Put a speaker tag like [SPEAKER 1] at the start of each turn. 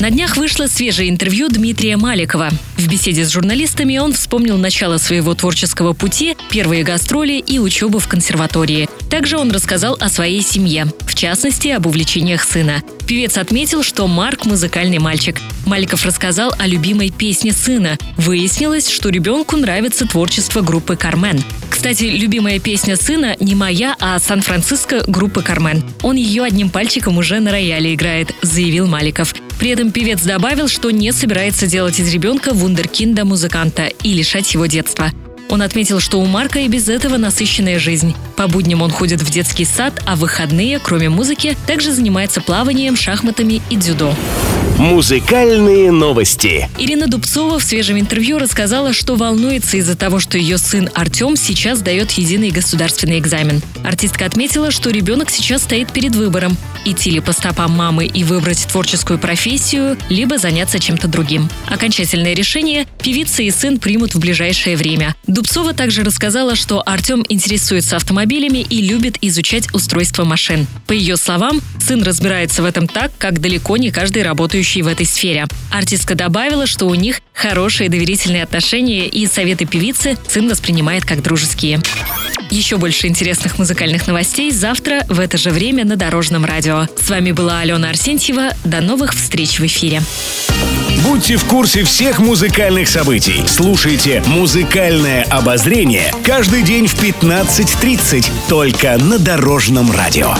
[SPEAKER 1] На днях вышло свежее интервью Дмитрия Маликова. В беседе с журналистами он вспомнил начало своего творческого пути, первые гастроли и учебу в консерватории. Также он рассказал о своей семье, в частности, об увлечениях сына. Певец отметил, что Марк – музыкальный мальчик. Маликов рассказал о любимой песне сына. Выяснилось, что ребенку нравится творчество группы «Кармен». Кстати, любимая песня сына не моя, а Сан-Франциско группы «Кармен». Он ее одним пальчиком уже на рояле играет, заявил Маликов. При этом певец добавил, что не собирается делать из ребенка вундеркинда-музыканта и лишать его детства. Он отметил, что у Марка и без этого насыщенная жизнь. По будням он ходит в детский сад, а в выходные, кроме музыки, также занимается плаванием, шахматами и дзюдо.
[SPEAKER 2] Музыкальные новости.
[SPEAKER 1] Ирина Дубцова в свежем интервью рассказала, что волнуется из-за того, что ее сын Артем сейчас дает единый государственный экзамен. Артистка отметила, что ребенок сейчас стоит перед выбором – идти ли по стопам мамы и выбрать творческую профессию, либо заняться чем-то другим. Окончательное решение певица и сын примут в ближайшее время. Дубцова также рассказала, что Артем интересуется автомобилями и любит изучать устройство машин. По ее словам, сын разбирается в этом так, как далеко не каждый работающий в этой сфере. Артистка добавила, что у них хорошие доверительные отношения и советы певицы сын воспринимает как дружеские. Еще больше интересных музыкальных новостей завтра в это же время на Дорожном радио. С вами была Алена Арсентьева. До новых встреч в эфире.
[SPEAKER 2] Будьте в курсе всех музыкальных событий. Слушайте «Музыкальное обозрение» каждый день в 15.30 только на Дорожном радио.